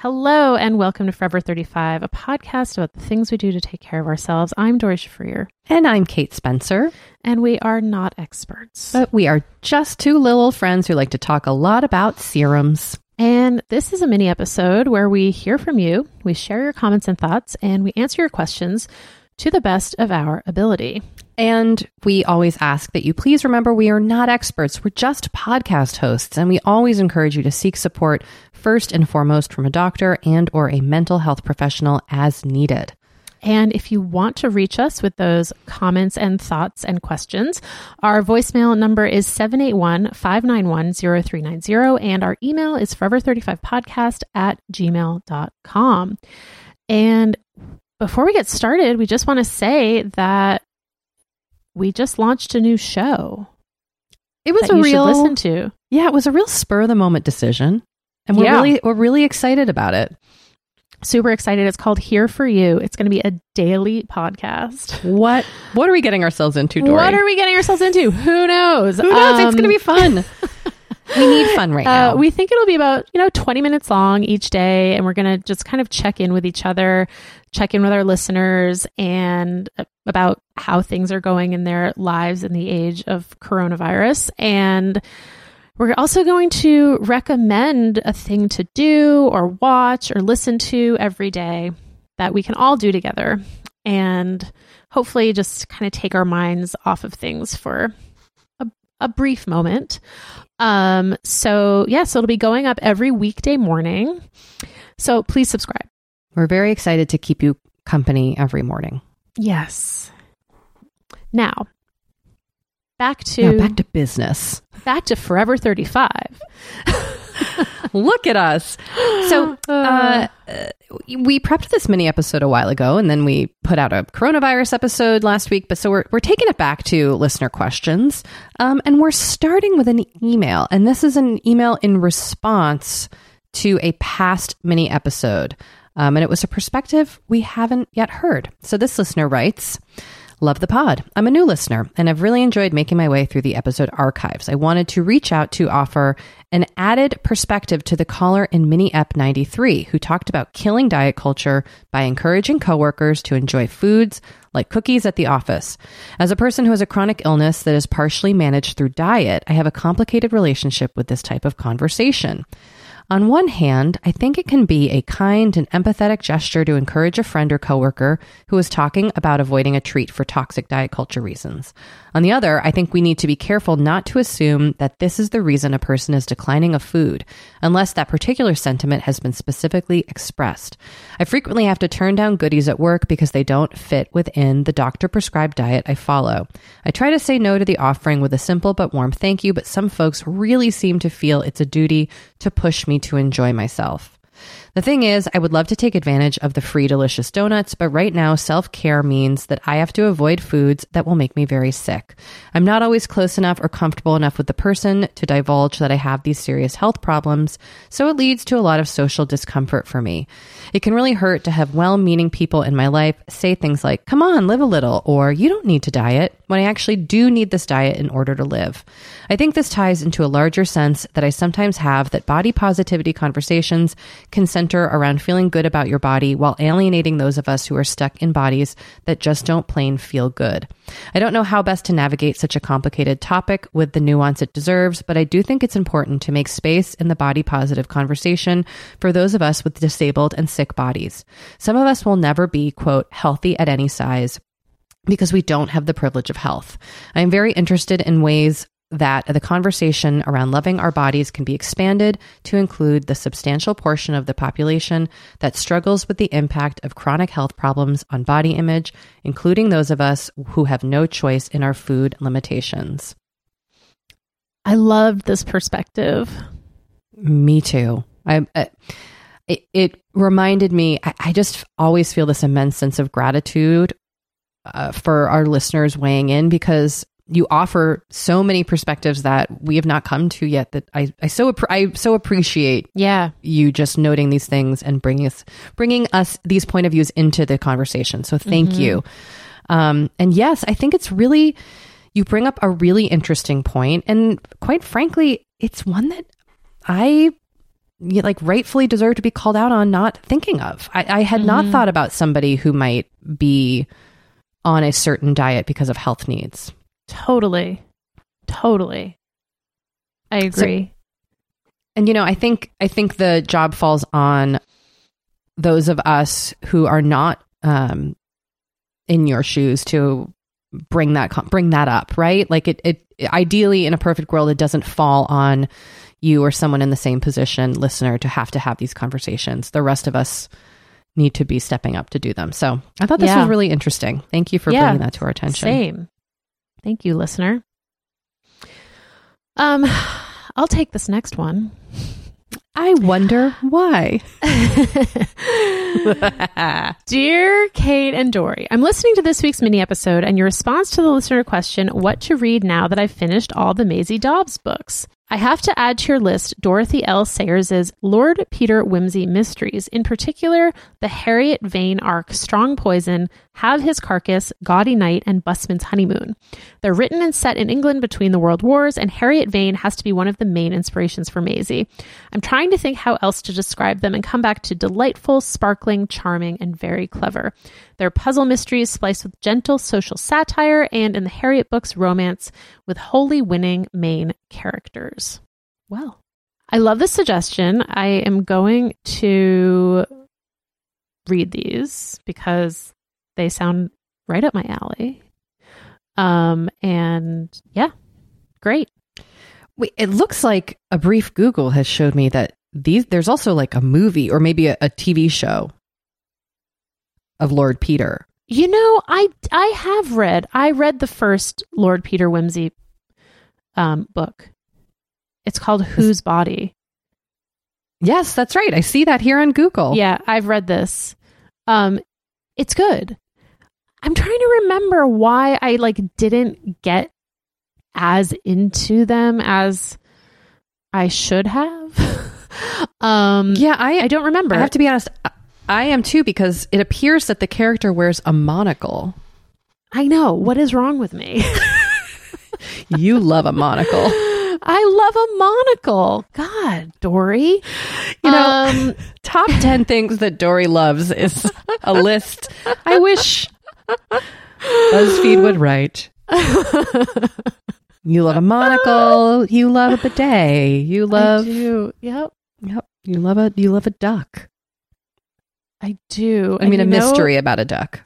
Hello and welcome to Forever 35, a podcast about the things we do to take care of ourselves. I'm Doree Shafrir. And I'm Kate Spencer. And we are not experts. But we are just two little friends who like to talk a lot about serums. And this is a mini episode where we hear from you, we share your comments and thoughts, and we answer your questions to the best of our ability. And we always ask that you please remember we are not experts. We're just podcast hosts and we always encourage you to seek support first and foremost from a doctor and or a mental health professional as needed. And if you want to reach us with those comments and thoughts and questions, our voicemail number is 781 591 0390, and our email is forever35podcast at gmail.com. And before we get started, we just want to say that we just launched a new show. It was a real listen to. Yeah, it was a real spur of the moment decision. And we're yeah. really we're really excited about it. Super excited. It's called Here for You. It's going to be a daily podcast. What what are we getting ourselves into, Doree? What are we getting ourselves into? Who knows? Who knows? Um, it's going to be fun. we need fun right uh, now. we think it'll be about, you know, 20 minutes long each day and we're going to just kind of check in with each other, check in with our listeners and about how things are going in their lives in the age of coronavirus and we're also going to recommend a thing to do or watch or listen to every day that we can all do together and hopefully just kind of take our minds off of things for a, a brief moment. Um, so, yeah, so it'll be going up every weekday morning. So please subscribe. We're very excited to keep you company every morning. Yes. Now, back to now back to business. Back to Forever 35. Look at us. So, uh, we prepped this mini episode a while ago, and then we put out a coronavirus episode last week. But so we're we're taking it back to listener questions, um, and we're starting with an email, and this is an email in response to a past mini episode, um, and it was a perspective we haven't yet heard. So this listener writes. Love the pod. I'm a new listener and I've really enjoyed making my way through the episode archives. I wanted to reach out to offer an added perspective to the caller in Mini Ep 93 who talked about killing diet culture by encouraging coworkers to enjoy foods like cookies at the office. As a person who has a chronic illness that is partially managed through diet, I have a complicated relationship with this type of conversation. On one hand, I think it can be a kind and empathetic gesture to encourage a friend or coworker who is talking about avoiding a treat for toxic diet culture reasons. On the other, I think we need to be careful not to assume that this is the reason a person is declining a food, unless that particular sentiment has been specifically expressed. I frequently have to turn down goodies at work because they don't fit within the doctor prescribed diet I follow. I try to say no to the offering with a simple but warm thank you, but some folks really seem to feel it's a duty to push me to enjoy myself. The thing is, I would love to take advantage of the free delicious donuts, but right now self care means that I have to avoid foods that will make me very sick. I'm not always close enough or comfortable enough with the person to divulge that I have these serious health problems, so it leads to a lot of social discomfort for me. It can really hurt to have well meaning people in my life say things like, come on, live a little, or you don't need to diet, when I actually do need this diet in order to live. I think this ties into a larger sense that I sometimes have that body positivity conversations can center around feeling good about your body while alienating those of us who are stuck in bodies that just don't plain feel good. I don't know how best to navigate such a complicated topic with the nuance it deserves, but I do think it's important to make space in the body positive conversation for those of us with disabled and sick bodies. Some of us will never be, quote, healthy at any size because we don't have the privilege of health. I am very interested in ways that the conversation around loving our bodies can be expanded to include the substantial portion of the population that struggles with the impact of chronic health problems on body image, including those of us who have no choice in our food limitations. I loved this perspective. Me too. I, I it, it, reminded me. I, I, just always feel this immense sense of gratitude uh, for our listeners weighing in because you offer so many perspectives that we have not come to yet that I, I so I so appreciate yeah. you just noting these things and bringing us bringing us these point of views into the conversation. So thank mm-hmm. you. Um, and yes I think it's really you bring up a really interesting point. And quite frankly it's one that I like rightfully deserve to be called out on not thinking of. I, I had mm-hmm. not thought about somebody who might be on a certain diet because of health needs Totally. Totally. I agree. So, and you know, I think I think the job falls on those of us who are not um, in your shoes to bring that bring that up, right? Like it, it ideally in a perfect world, it doesn't fall on you or someone in the same position, listener, to have to have these conversations. The rest of us need to be stepping up to do them. So I thought this yeah. was really interesting. Thank you for yeah, bringing that to our attention. Same. Thank you, listener. Um, I'll take this next one. I wonder why. Dear Kate and Doree, I'm listening to this week's mini episode and your response to the listener question, What to read now that I've finished all the Maisie Dobbs books? I have to add to your list Dorothy L. Sayers' Lord Peter Wimsey Mysteries, in particular the Harriet Vane arc Strong Poison, Have His Carcass, Gaudy Night, and Busman's Honeymoon. They're written and set in England between the World Wars, and Harriet Vane has to be one of the main inspirations for Maisie. I'm trying to think how else to describe them and come back to delightful, sparkling, charming, and very clever. They're puzzle mysteries spliced with gentle social satire, and in the Harriet books, romance with wholly winning main characters. Well, I love this suggestion. I am going to read these because they sound right up my alley. Um, and yeah, great. Wait, it looks like a brief Google has showed me that these there's also like a movie or maybe a, a TV show of Lord Peter. You know, I I have read. I read the first Lord Peter Wimsey um, book. It's called Whose Body. Yes, that's right. I see that here on Google. Yeah, I've read this. Um, it's good. I'm trying to remember why I like didn't get as into them as I should have. um, Yeah, I I don't remember. I have to be honest. I- I am too because it appears that the character wears a monocle. I know what is wrong with me. You love a monocle. I love a monocle. God, Doree. You know, um, top 10 things that Doree loves is a list. I wish BuzzFeed would write. You love a monocle. You love a bidet. You love. Yep, Yep. You love a you love a duck. I do. I And mean a know- mystery about a duck.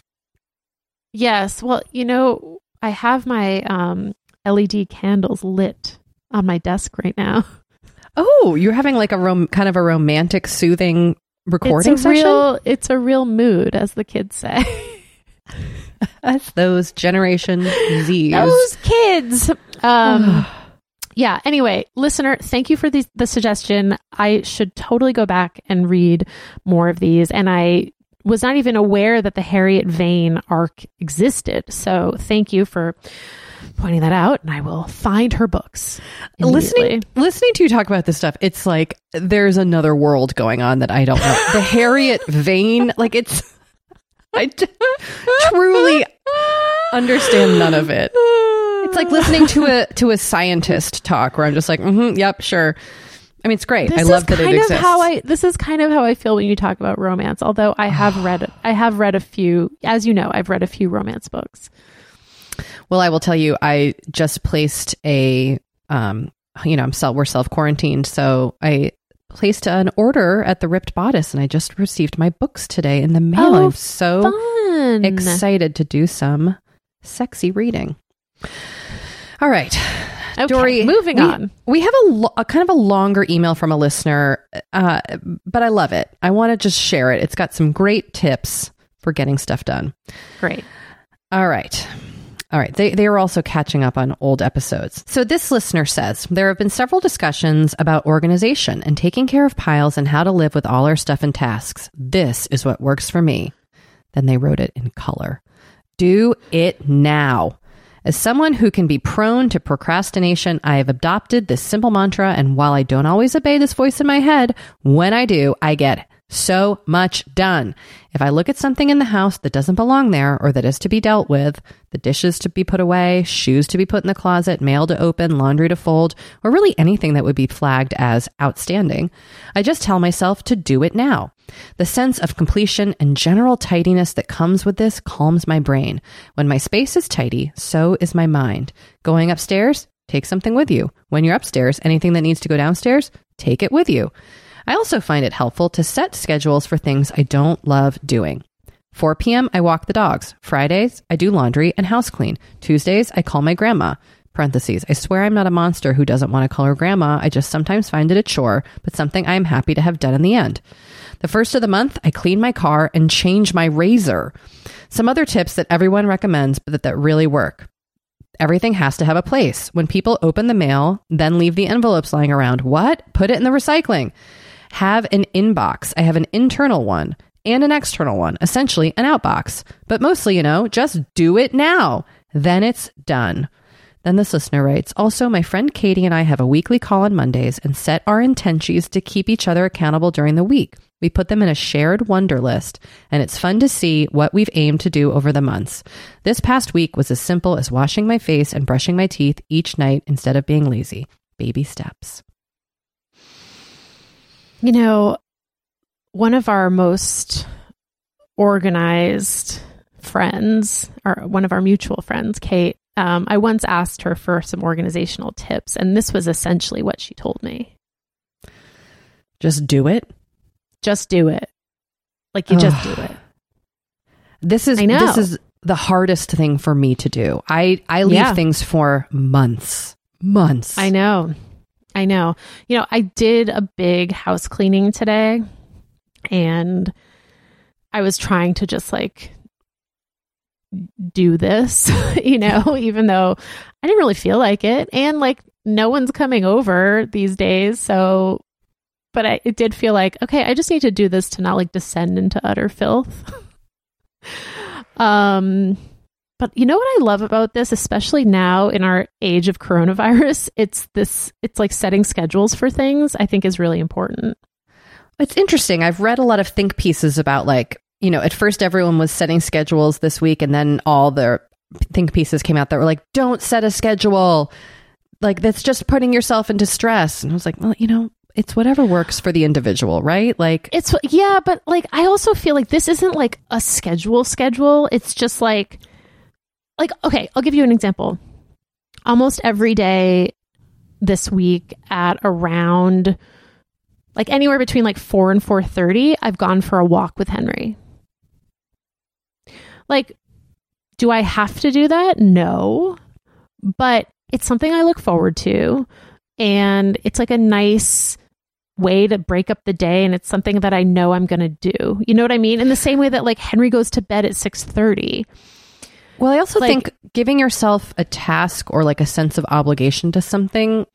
Yes. Well, you know, I have my um, LED candles lit on my desk right now. Oh, you're having like a rom- kind of a romantic soothing recording it's a session? real it's a real mood as the kids say That's those generation Z's. those kids um yeah anyway listener thank you for the, the suggestion. I should totally go back and read more of these and i was not even aware that the harriet vane arc existed. So thank you for pointing that out and i will find her books listening listening to you talk about this stuff it's like there's another world going on that i don't know. The harriet vane like it's i d- truly understand none of it it's like listening to a to a scientist talk where i'm just like mm-hmm, yep sure i mean it's great This i love that it kind exists of how I this is kind of how I feel when you talk about romance. Although I have read I have read a few, as you know, I've read a few romance books. well i will tell you i just placed a um you know i'm self we're self quarantined so i placed an order at the ripped bodice and i just received my books today in the mail Oh, i'm so Fun. excited to do some sexy reading. All right. Okay, Doree, moving we- on. We have a, lo- a kind of a longer email from a listener, uh, but I love it. I want to just share it. It's got some great tips for getting stuff done. Great. All right. All right. They, they are also catching up on old episodes. So this listener says there have been several discussions about organization and taking care of piles and how to live with all our stuff and tasks. This is what works for me. Then they wrote it in color. Do it now. As someone who can be prone to procrastination, I have adopted this simple mantra. And while I don't always obey this voice in my head, when I do, I get so much done. If I look at something in the house that doesn't belong there or that is to be dealt with, the dishes to be put away, shoes to be put in the closet, mail to open, laundry to fold, or really anything that would be flagged as outstanding, I just tell myself to do it now. The sense of completion and general tidiness that comes with this calms my brain. When my space is tidy, so is my mind. Going upstairs, take something with you. When you're upstairs, anything that needs to go downstairs, take it with you. I also find it helpful to set schedules for things I don't love doing. 4 p.m., I walk the dogs. Fridays, I do laundry and house clean. Tuesdays, I call my grandma. Parentheses, I swear I'm not a monster who doesn't want to call her grandma. I just sometimes find it a chore, but something I am happy to have done in the end. The first of the month, I clean my car and change my razor. Some other tips that everyone recommends, but that, that really work. Everything has to have a place. When people open the mail, then leave the envelopes lying around. What? Put it in the recycling. Have an inbox. I have an internal one and an external one, essentially an outbox. But mostly, you know, just do it now. Then it's done. Then this listener writes Also, my friend Katie and I have a weekly call on Mondays and set our intentions to keep each other accountable during the week. We put them in a shared Wunderlist, and it's fun to see what we've aimed to do over the months. This past week was as simple as washing my face and brushing my teeth each night instead of being lazy. Baby steps. You know, one of our most organized friends, or one of our mutual friends, Kate, um, I once asked her for some organizational tips, and this was essentially what she told me Just do it. just do it. Like, you just do it. This is this is the hardest thing for me to do. I I leave Yeah. things for months. Months. I know. I know. You know, I did a big house cleaning today and I was trying to just like do this, you know, even though I didn't really feel like it. And like no one's coming over these days. So but I, it did feel like, okay, I just need to do this to not like descend into utter filth. um, but you know what I love about this, especially now in our age of coronavirus? It's this, it's like setting schedules for things, I think is really important. It's interesting. I've read a lot of think pieces about like, you know, at first everyone was setting schedules this week, and then all the think pieces came out that were like, don't set a schedule. Like, that's just putting yourself into stress. And I was like, well, you know, it's whatever works for the individual, right? Like, It's yeah, but like I also feel like this isn't like a schedule schedule. It's just like like okay, I'll give you an example. Almost every day this week at around like anywhere between like 4 and 4:30, I've gone for a walk with Henry. Like do I have to do that? No. But it's something I look forward to and it's like a nice way to break up the day and it's something that I know I'm going to do. You know what I mean? In the same way that like Henry goes to bed at 6:30. well, I also Like- think giving yourself a task or like a sense of obligation to something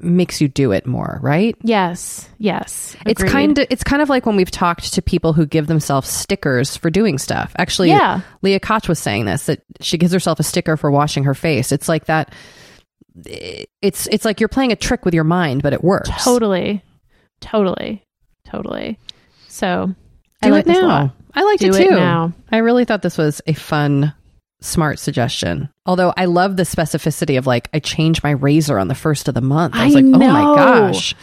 makes you do it more, right? Yes. Yes. It's kind of it's kind of like when we've talked to people who give themselves stickers for doing stuff. Actually, Yeah. Leah Koch was saying this that she gives herself a sticker for washing her face. It's like that. It's it's like you're playing a trick with your mind, but it works. totally. Totally. Totally. So I Do like it now. I liked Do it it too. now. I really thought this was a fun, smart suggestion. Although I love the specificity of like I change my razor on the first of the month. I was I like, oh my gosh.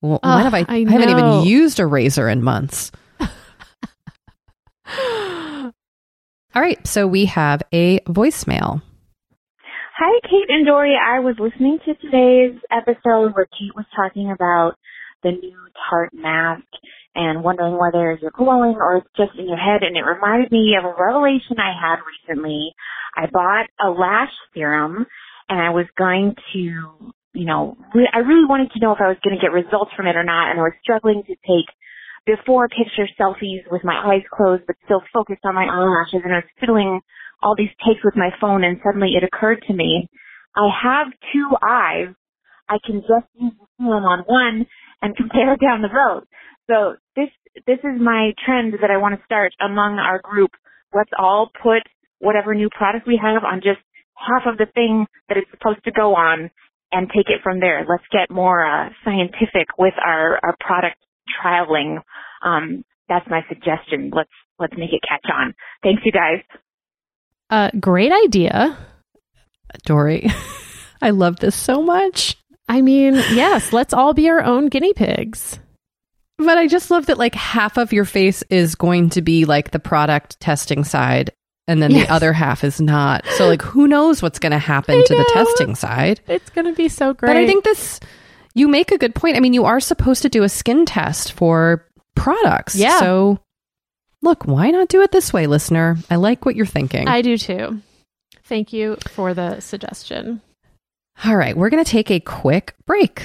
Well, when Ugh, have I? I haven't even used a razor in months. All right, so we have a voicemail. Hi, Kate and Doree. I was listening to today's episode where Kate was talking about the new Tarte mask and wondering whether you're glowing or it's just in your head. And it reminded me of a revelation I had recently. I bought a lash serum and I was going to, you know, re- I really wanted to know if I was going to get results from it or not. And I was struggling to take before picture selfies with my eyes closed but still focused on my eyelashes and I was fiddling all these takes with my phone and suddenly it occurred to me, I have two eyes. I can just use the serum on one and compare down the road. So this, this is my trend that I want to start among our group. Let's all put whatever new product we have on just half of the thing that it's supposed to go on and take it from there. Let's get more uh, scientific with our, our product trialing. Um, that's my suggestion. Let's let's make it catch on. Thanks, you guys. Uh great idea. Doree, I love this so much. I mean, yes, let's all be our own guinea pigs. But I just love that like half of your face is going to be like the product testing side and then Yes. the other half is not. So like who knows what's going to happen I to the testing side. It's going to be so great. But I think this you make a good point. I mean, you are supposed to do a skin test for products. Yeah. So look, why not do it this way, listener? I like what you're thinking. I do too. Thank you for the suggestion. All right, we're going to take a quick break.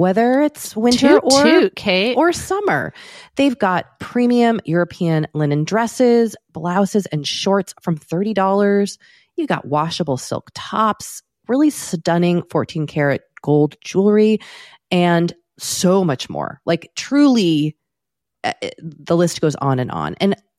whether it's winter Toot, or toot, Kate. or summer. They've got premium European linen dresses, blouses, and shorts from thirty dollars. You got washable silk tops, really stunning 14 karat gold jewelry, and so much more. Like truly uh, the list goes on and on. And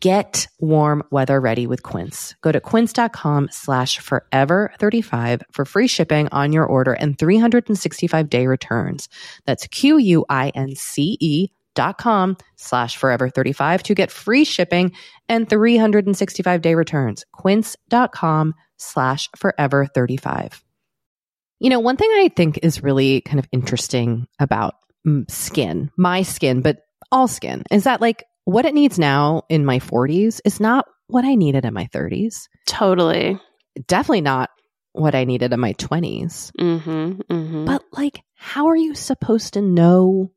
Get warm weather ready with Quince. Go to quince.com slash forever 35 for free shipping on your order and 365 day returns. That's Q-U-I-N-C-E dot com slash forever 35 to get free shipping and 365 day returns. Quince.com slash forever 35. You know, one thing I think is really kind of interesting about skin, my skin, but all skin, is that like what it needs now in my 40s is not what I needed in my 30s. Totally. Definitely not what I needed in my 20s. Mm-hmm, mm-hmm. But like, how are you supposed to know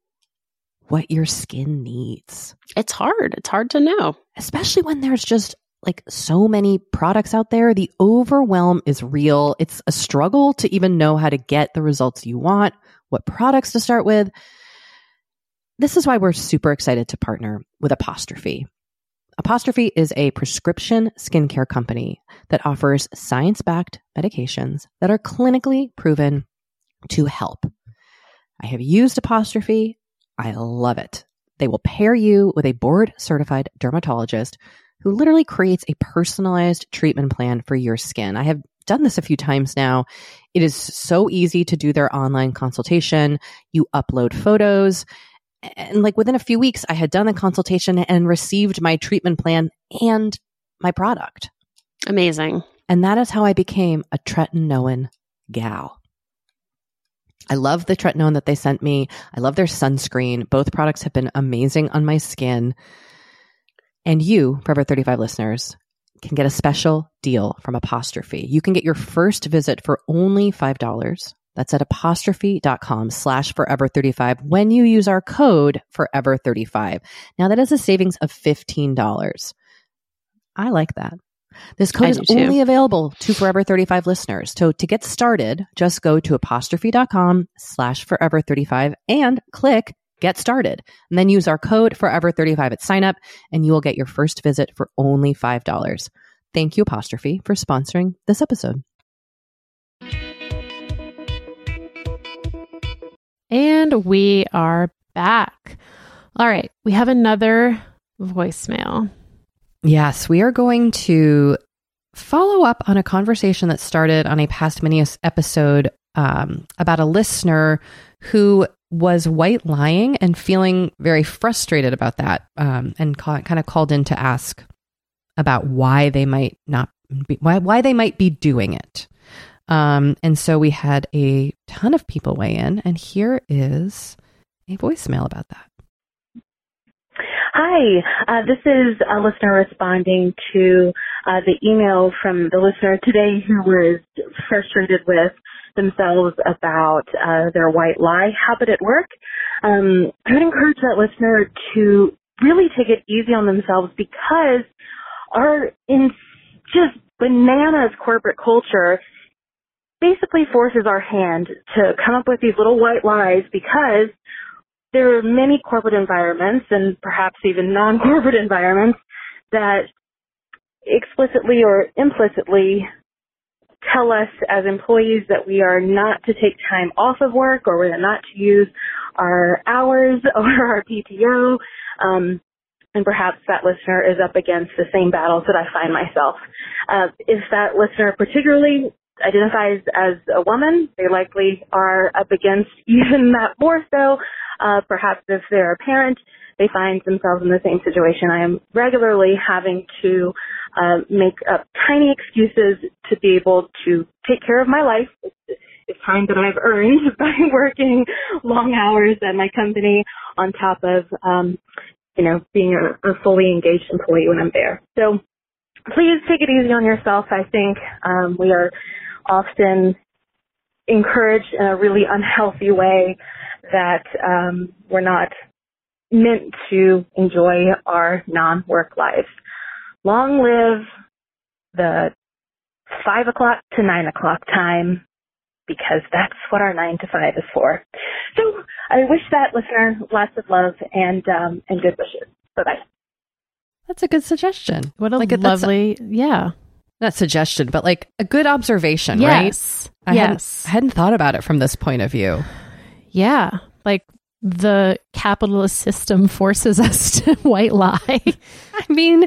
what your skin needs? it's hard. It's hard to know. Especially when there's just like so many products out there. The overwhelm is real. It's a struggle to even know how to get the results you want, what products to start with. This is why we're super excited to partner with Apostrophe. Apostrophe is a prescription skincare company that offers science backed medications that are clinically proven to help. I have used Apostrophe. I love it. They will pair you with a board certified dermatologist who literally creates a personalized treatment plan for your skin. I have done this a few times now. It is so easy to do their online consultation. You upload photos and like within a few weeks, I had done the consultation and received my treatment plan and my product. Amazing. And that is how I became a tretinoin gal. I love the tretinoin that they sent me. I love their sunscreen. Both products have been amazing on my skin. And you, Forever 35 listeners, can get a special deal from Apostrophe. You can get your first visit for only $5 that's at apostrophe.com slash forever 35 when you use our code forever 35. Now that is a savings of $15. I like that. This code is too. only available to Forever 35 listeners. So to get started, just go to apostrophe.com slash forever 35 and click get started. And then use our code forever 35 at sign up and you will get your first visit for only $5. Thank you, Apostrophe, for sponsoring this episode. And we are back. All right, we have another voicemail. Yes, we are going to follow up on a conversation that started on a past mini episode um, about a listener who was white lying and feeling very frustrated about that um, and ca- kind of called in to ask about why they might not be, why, why they might be doing it. Um, and so we had a ton of people weigh in, and here is a voicemail about that. Hi, uh, this is a listener responding to uh, the email from the listener today who was frustrated with themselves about uh, their white lie habit at work. Um, I would encourage that listener to really take it easy on themselves because our in just bananas corporate culture basically forces our hand to come up with these little white lies because there are many corporate environments and perhaps even non-corporate environments that explicitly or implicitly tell us as employees that we are not to take time off of work or we're not to use our hours or our PTO. Um, and perhaps that listener is up against the same battles that I find myself. Uh, if that listener particularly identifies as a woman, they likely are up against even that more so. Uh, perhaps if they're a parent, they find themselves in the same situation. I am regularly having to uh, make up tiny excuses to be able to take care of my life. It's, it's time that I've earned by working long hours at my company on top of, um, you know, being a, a fully engaged employee when I'm there. So please take it easy on yourself. I think um, we are often encouraged in a really unhealthy way that um, we're not meant to enjoy our non-work lives. Long live the five o'clock to nine o'clock time because that's what our nine to five is for. So I wish that listener lots of love and um, and good wishes. Bye bye. That's a good suggestion. What a Like, that's a- lovely, yeah. Not suggestion, but like a good observation, right? Yes. I yes. Hadn't, I hadn't thought about it from this point of view. Yeah. Like the capitalist system forces us to white lie. I mean,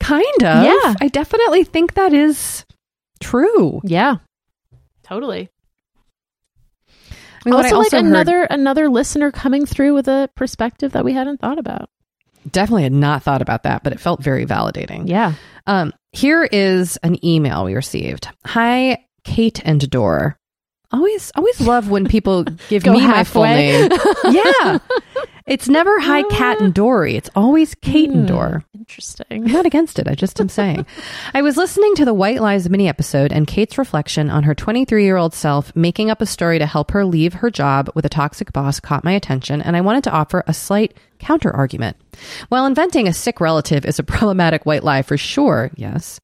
kind of. Yeah. I definitely think that is true. yeah. Totally. I mean, I also, like heard- another another listener coming through with a perspective that we hadn't thought about. definitely had not thought about that, but it felt very validating. Yeah. Um, here is an email we received. Hi, Kate and Dor. Always, always love when people give me my full name. yeah, it's never Hi, Cat and Doree. It's always Kate and Hmm, Dor. Interesting. I'm not against it. I just am saying. I was listening to the White Lies mini episode and Kate's reflection on her 23 year old self making up a story to help her leave her job with a toxic boss caught my attention, and I wanted to offer a slight counter argument. While inventing a sick relative is a problematic white lie for sure, yes,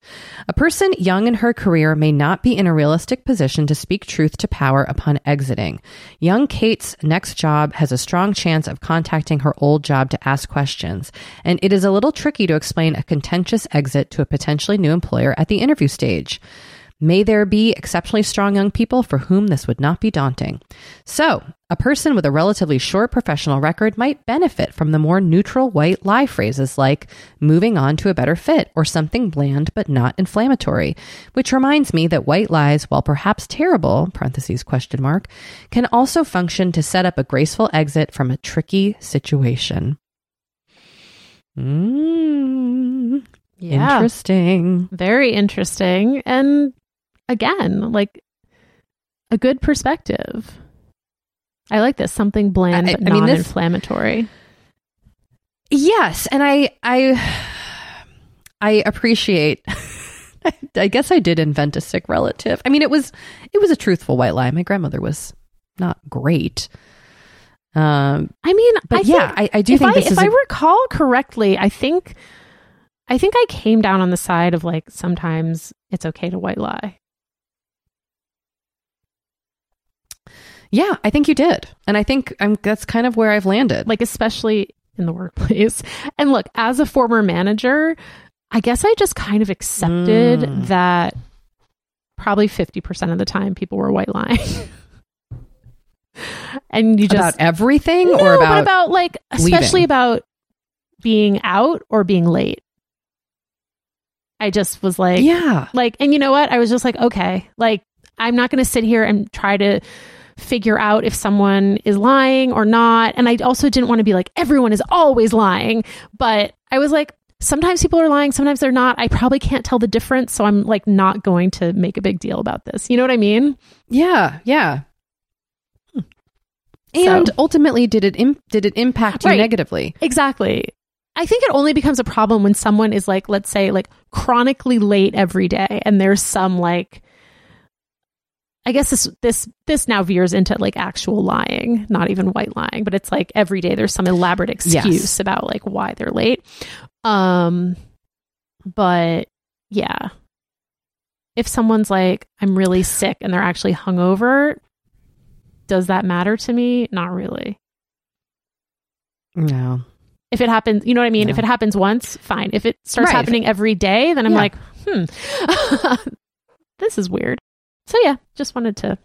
a person young in her career may not be in a realistic position to speak truth to power upon exiting. Young Kate's next job has a strong chance of contacting her old job to ask questions, and it is a little tricky to explain a contentious exit to a potentially new employer at the interview stage. May there be exceptionally strong young people for whom this would not be daunting. So, a person with a relatively short professional record might benefit from the more neutral white lie phrases like moving on to a better fit or something bland but not inflammatory, which reminds me that white lies, while perhaps terrible, parentheses question mark, can also function to set up a graceful exit from a tricky situation. Mm, Yeah. Interesting. Very interesting. And again, like a good perspective. I like this. Something bland I- but I mean, non-inflammatory. Yes, and I I I appreciate I guess I did invent a sick relative. I mean it was it was a truthful white lie. My grandmother was not great. Um I mean, but I yeah, I, I do if think I, this if is I a- recall correctly, I think I think I came down on the side of like sometimes it's okay to white lie. Yeah, I think you did. And I think I'm that's kind of where I've landed. Like especially in the workplace. And look, as a former manager, I guess I just kind of accepted Mm. that probably 50% of the time people were white lying. and you just about everything no, or but about, about like especially leaving? about being out or being late. I just was like Yeah. like and you know what? I was just like okay, like I'm not going to sit here and try to figure out if someone is lying or not. And I also didn't want to be like everyone is always lying, but I was like sometimes people are lying, sometimes they're not. I probably can't tell the difference, so I'm like not going to make a big deal about this. You know what I mean? Yeah, yeah. Hmm. So- And ultimately did it Im- did it impact you Right. negatively? Exactly. I think it only becomes a problem when someone is like, let's say, like chronically late every day, and there's some like, I guess this this this now veers into like actual lying, not even white lying, but it's like every day there's some elaborate excuse Yes. about like why they're late. Um, but yeah, if someone's like, I'm really sick, and they're actually hungover, does that matter to me? Not really No. if it happens, you know what I mean? No. If it happens once, fine. If it starts Right. happening every day, then I'm Yeah. like, hmm, this is weird. So yeah, just wanted to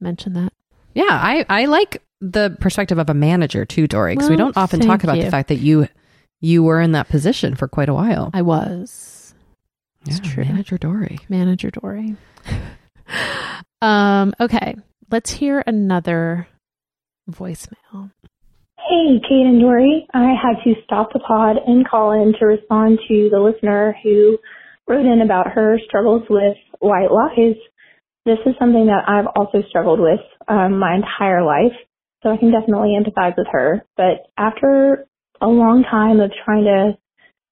mention that. Yeah, I, I like the perspective of a manager too, Doree, because we don't often talk about you. the fact that you you were in that position for quite a while. I was it's Yeah, true. Manager Doree. manager Doree. um, okay, let's hear another voicemail. Hey, Kate and Doree. I had to stop the pod and call in to respond to the listener who wrote in about her struggles with white lies. This is something that I've also struggled with um, my entire life, so I can definitely empathize with her. But after a long time of trying to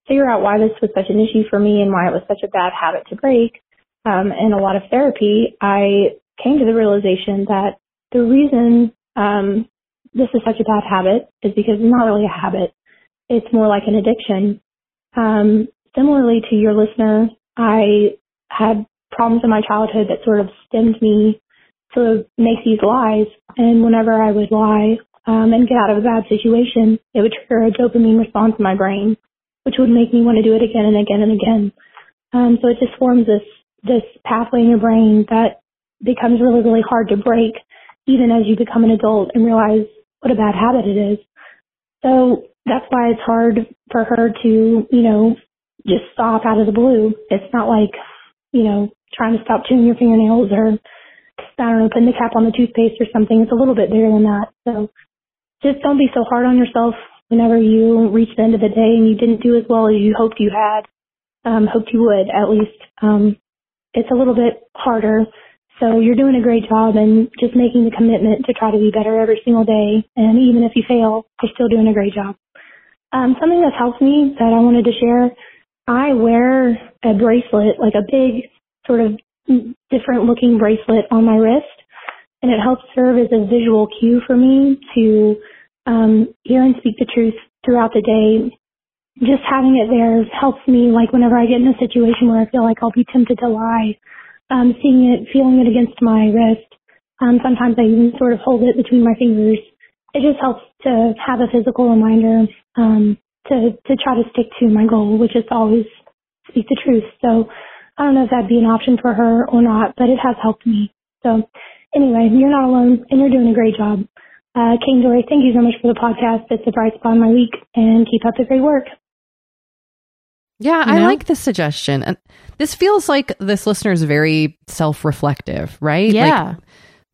figure out why this was such an issue for me and why it was such a bad habit to break, um, and a lot of therapy, I came to the realization that the reason um, this is such a bad habit is because it's not really a habit. It's more like an addiction. Um, similarly to your listener, I had problems in my childhood that sort of stemmed me to make these lies. And whenever I would lie um, and get out of a bad situation, it would trigger a dopamine response in my brain, which would make me want to do it again and again and again. Um, so it just forms this this pathway in your brain that becomes really really hard to break, even as you become an adult and realize what a bad habit it is. So that's why it's hard for her to, you know, just stop out of the blue. It's not like, you know, trying to stop chewing your fingernails or, I don't know, putting the cap on the toothpaste or something. It's a little bit bigger than that. So just don't be so hard on yourself whenever you reach the end of the day and you didn't do as well as you hoped you had, um, hoped you would at least. Um, it's a little bit harder. So you're doing a great job and just making the commitment to try to be better every single day. And even if you fail, you're still doing a great job. Um, something that's helped me that I wanted to share, I wear a bracelet, like a big sort of different looking bracelet on my wrist, and it helps serve as a visual cue for me to um, hear and speak the truth throughout the day. Just having it there helps me, like whenever I get in a situation where I feel like I'll be tempted to lie, um, seeing it, feeling it against my wrist. Um, sometimes I even sort of hold it between my fingers it just helps to have a physical reminder um, to to try to stick to my goal, which is to always speak the truth. So I don't know if that'd be an option for her or not, but it has helped me. So anyway, you're not alone, and you're doing a great job. Uh, Kate and Doree, thank you so much for the podcast. It's a bright spot in my week, and keep up the great work. Yeah, You I like this suggestion. And this feels like this listener is very self reflective, right? Like, Yeah.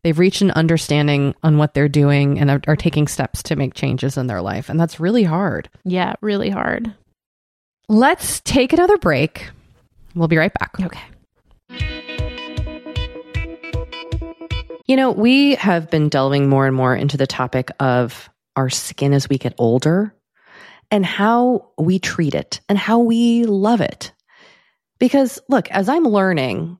They've reached an understanding on what they're doing and are, are taking steps to make changes in their life. And that's really hard. yeah, really hard. Let's take another break. We'll be right back. Okay. You know, we have been delving more and more into the topic of our skin as we get older and how we treat it and how we love it. Because look, as I'm learning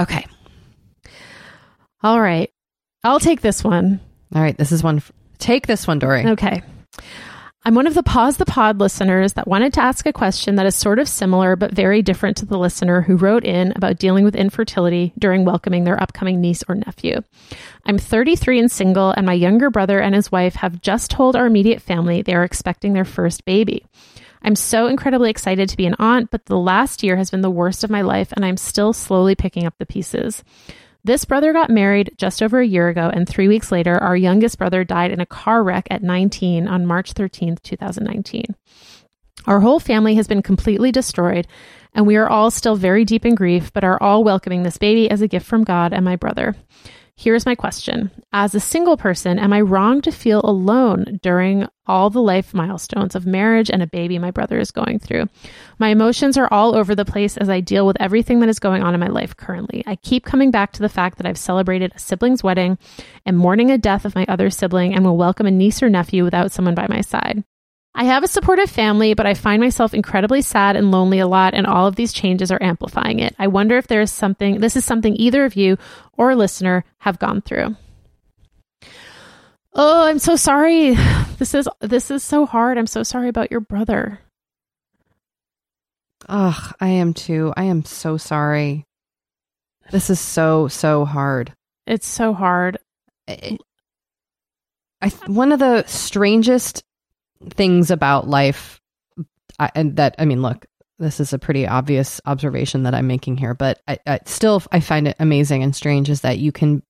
Okay. All right. I'll take this one. All right. This is one. f- Take this one, Doree. Okay. I'm one of the Pause the Pod listeners that wanted to ask a question that is sort of similar but very different to the listener who wrote in about dealing with infertility during welcoming their upcoming niece or nephew. I'm 33 and single, and my younger brother and his wife have just told our immediate family they are expecting their first baby. I'm so incredibly excited to be an aunt, but the last year has been the worst of my life, and I'm still slowly picking up the pieces. This brother got married just over a year ago, and three weeks later, our youngest brother died in a car wreck at 19 on March 13th, 2019. Our whole family has been completely destroyed, and we are all still very deep in grief, but are all welcoming this baby as a gift from God and my brother. Here's my question As a single person, am I wrong to feel alone during all the life milestones of marriage and a baby my brother is going through? My emotions are all over the place as I deal with everything that is going on in my life currently. I keep coming back to the fact that I've celebrated a sibling's wedding and mourning a death of my other sibling and will welcome a niece or nephew without someone by my side. I have a supportive family, but I find myself incredibly sad and lonely a lot, and all of these changes are amplifying it. I wonder if there is something, this is something either of you or a listener have gone through. Oh, I'm so sorry. This is this is so hard. I'm so sorry about your brother. Ugh, I am too. I am so sorry. This is so so hard. It's so hard. I, I one of the strangest things about life I, and that i mean look this is a pretty obvious observation that i'm making here but I, I still i find it amazing and strange is that you can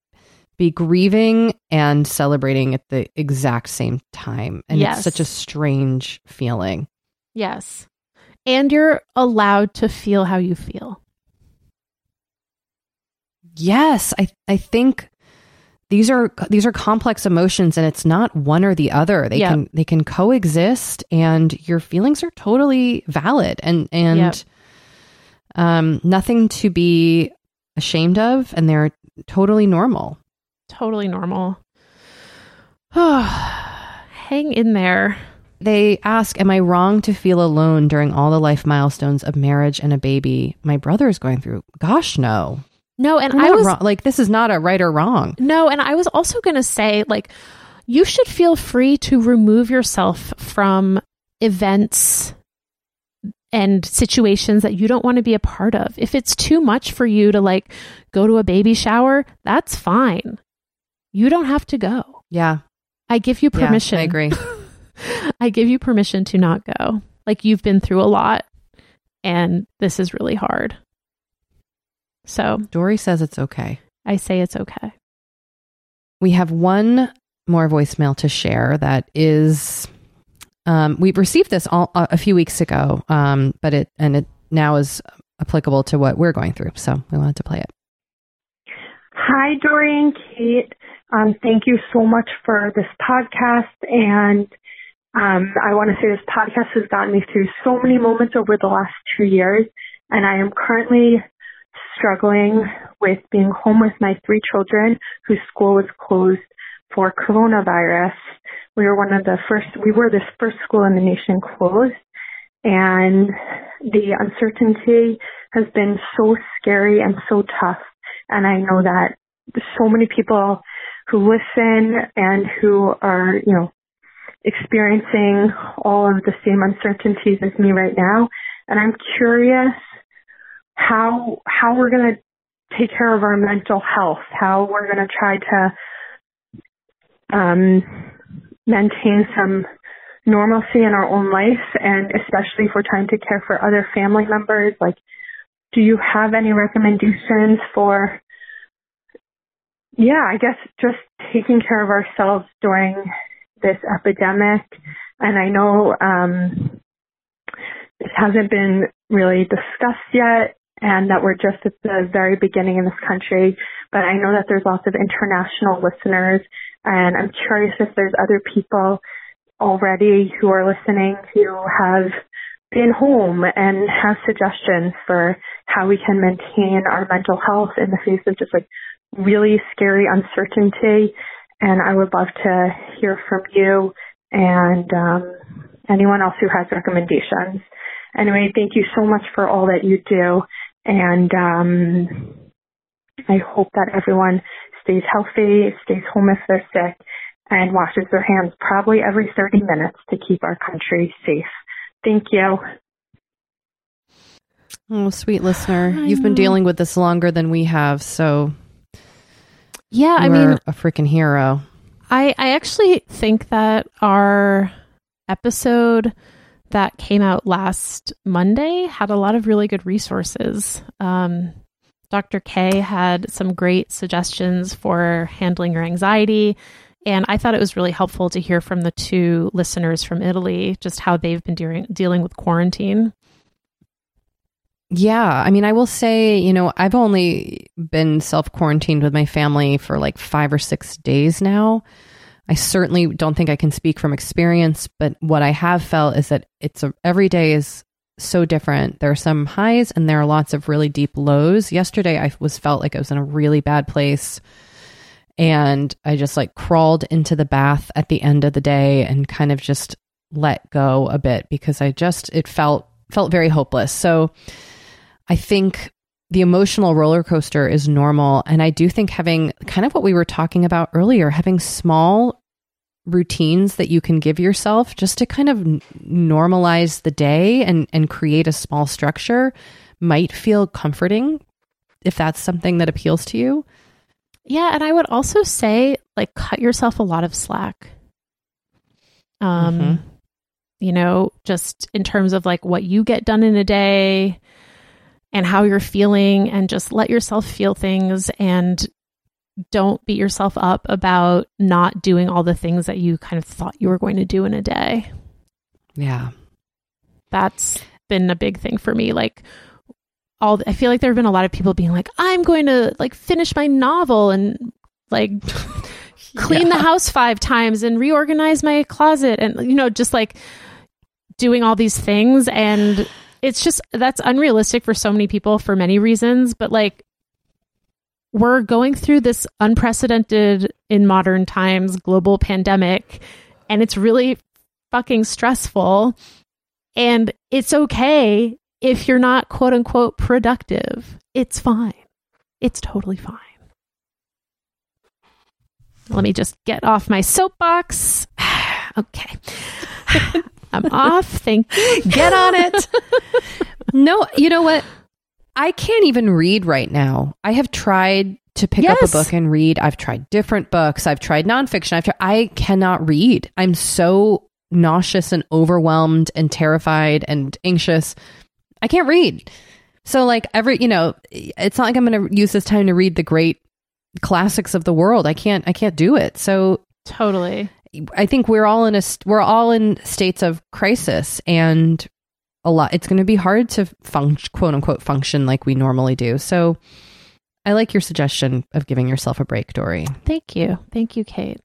be grieving and celebrating at the exact same time and Yes. it's such a strange feeling Yes. And you're allowed to feel how you feel. yes i i think these are these are complex emotions and it's not one or the other they Yep. can they can coexist and your feelings are totally valid and and Yep. um nothing to be ashamed of and they're totally normal Totally normal. Hang in there. they ask am i wrong to feel alone during all the life milestones of marriage and a baby my brother is going through gosh no No, and You're I was wrong. like this is not a right or wrong No, and I was also going to say, like, you should feel free to remove yourself from events and situations that you don't want to be a part of. If it's too much for you to, like, go to a baby shower, that's fine. You don't have to go. yeah I give you Yeah, permission. i agree I give you permission to not go. Like, you've been through a lot, and this is really hard. So doree says it's okay I say it's okay. We have one more voicemail to share that is um, we received this all, a few weeks ago, um, but it and it now is applicable to what we're going through. So we wanted to play it. Hi, Doree and Kate. Um, thank you so much for this podcast. And um, I want to say this podcast has gotten me through so many moments over the last two years. And I am currently struggling with being home with my three children whose school was closed for coronavirus. We were one of the first, we were the first school in the nation closed. And the uncertainty has been so scary and so tough. And I know that so many people who listen and who are, you know, experiencing all of the same uncertainties as me right now. And I'm curious how, how we're going to take care of our mental health, how we're going to try to, um, maintain some normalcy in our own life and especially if we're trying to care for other family members, like, do you have any recommendations for yeah, I guess just taking care of ourselves during this epidemic. And I know um, this hasn't been really discussed yet, and that we're just at the very beginning in this country. But I know that there's lots of international listeners, and I'm curious if there's other people already who are listening who have been home and have suggestions for how we can maintain our mental health in the face of just like really scary uncertainty. And I would love to hear from you and um, anyone else who has recommendations. Anyway, thank you so much for all that you do. And um, I hope that everyone stays healthy, stays home if they're sick, and washes their hands probably every 30 minutes to keep our country safe. Thank you. Oh, sweet listener. I You've been dealing with this longer than we have, so Yeah, I mean, a freaking hero. I, I actually think that our episode that came out last Monday had a lot of really good resources. Um, Dr. K had some great suggestions for handling your anxiety. And I thought it was really helpful to hear from the two listeners from Italy, just how they've been dealing dealing with quarantine. Yeah, I mean, I will say, you know, I've only been self quarantined with my family for like five or six days now. I certainly don't think I can speak from experience, but what I have felt is that it's a, every day is so different. There are some highs and there are lots of really deep lows. Yesterday, I was felt like I was in a really bad place, and I just like crawled into the bath at the end of the day and kind of just let go a bit because I just it felt felt very hopeless. So. I think the emotional roller coaster is normal. And I do think having kind of what we were talking about earlier, having small routines that you can give yourself just to kind of normalize the day and, and create a small structure might feel comforting if that's something that appeals to you. Yeah, and I would also say like cut yourself a lot of slack. Um Mhm. you know, just in terms of like what you get done in a day and how you're feeling and just let yourself feel things and don't beat yourself up about not doing all the things that you kind of thought you were going to do in a day. Yeah. That's been a big thing for me like all I feel like there have been a lot of people being like I'm going to like finish my novel and like clean the house five times and reorganize my closet and you know just like doing all these things and it's just that's unrealistic for so many people for many reasons but like we're going through this unprecedented in modern times global pandemic and it's really fucking stressful and it's okay if you're not quote unquote productive it's fine it's totally fine let me just get off my soapbox. okay. I'm off. Thank you. Get on it. no, you know what? I can't even read right now. I have tried to pick up a book and read. I've tried different books. I've tried nonfiction. I've tried, I cannot read. I'm so nauseous and overwhelmed and terrified and anxious. I can't read. So like every, you know, it's not like I'm going to use this time to read the great classics of the world. I can't I can't do it. So Totally. I think we're all in a we're all in states of crisis and a lot it's going to be hard to function quote unquote function like we normally do. So I like your suggestion of giving yourself a break, Doree. Thank you. Thank you, Kate.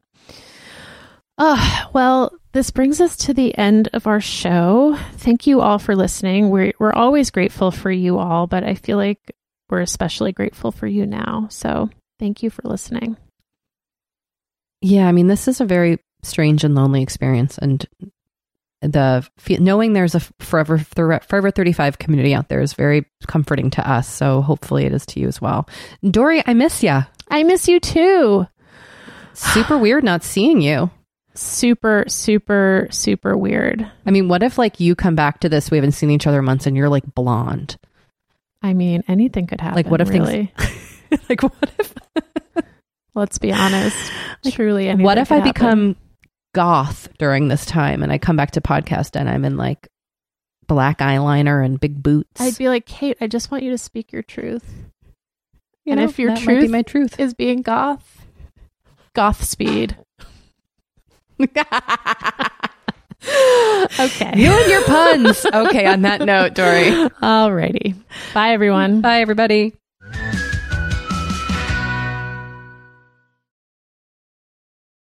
Uh, well, this brings us to the end of our show. Thank you all for listening. We're, we're always grateful for you all, but I feel like we're especially grateful for you now. So thank you for listening. Yeah, I mean this is a very strange and lonely experience and the knowing there's a forever forever 35 community out there is very comforting to us so hopefully it is to you as well doree i miss you I miss you too. super weird not seeing you Super, super, super weird. I mean, what if like you come back to this, we haven't seen each other in months, and you're like blonde? I mean, anything could happen. Like, what if things- like, what if? Let's be honest. Truly, anything what if I happen. become goth during this time, and I come back to podcast, and I'm in like black eyeliner and big boots? I'd be like, Kate, I just want you to speak your truth. You and know, if your truth my truth. is being goth, goth speed. okay. you and your puns. okay, on that note, Doree. Alrighty. Bye, everyone. Bye, everybody.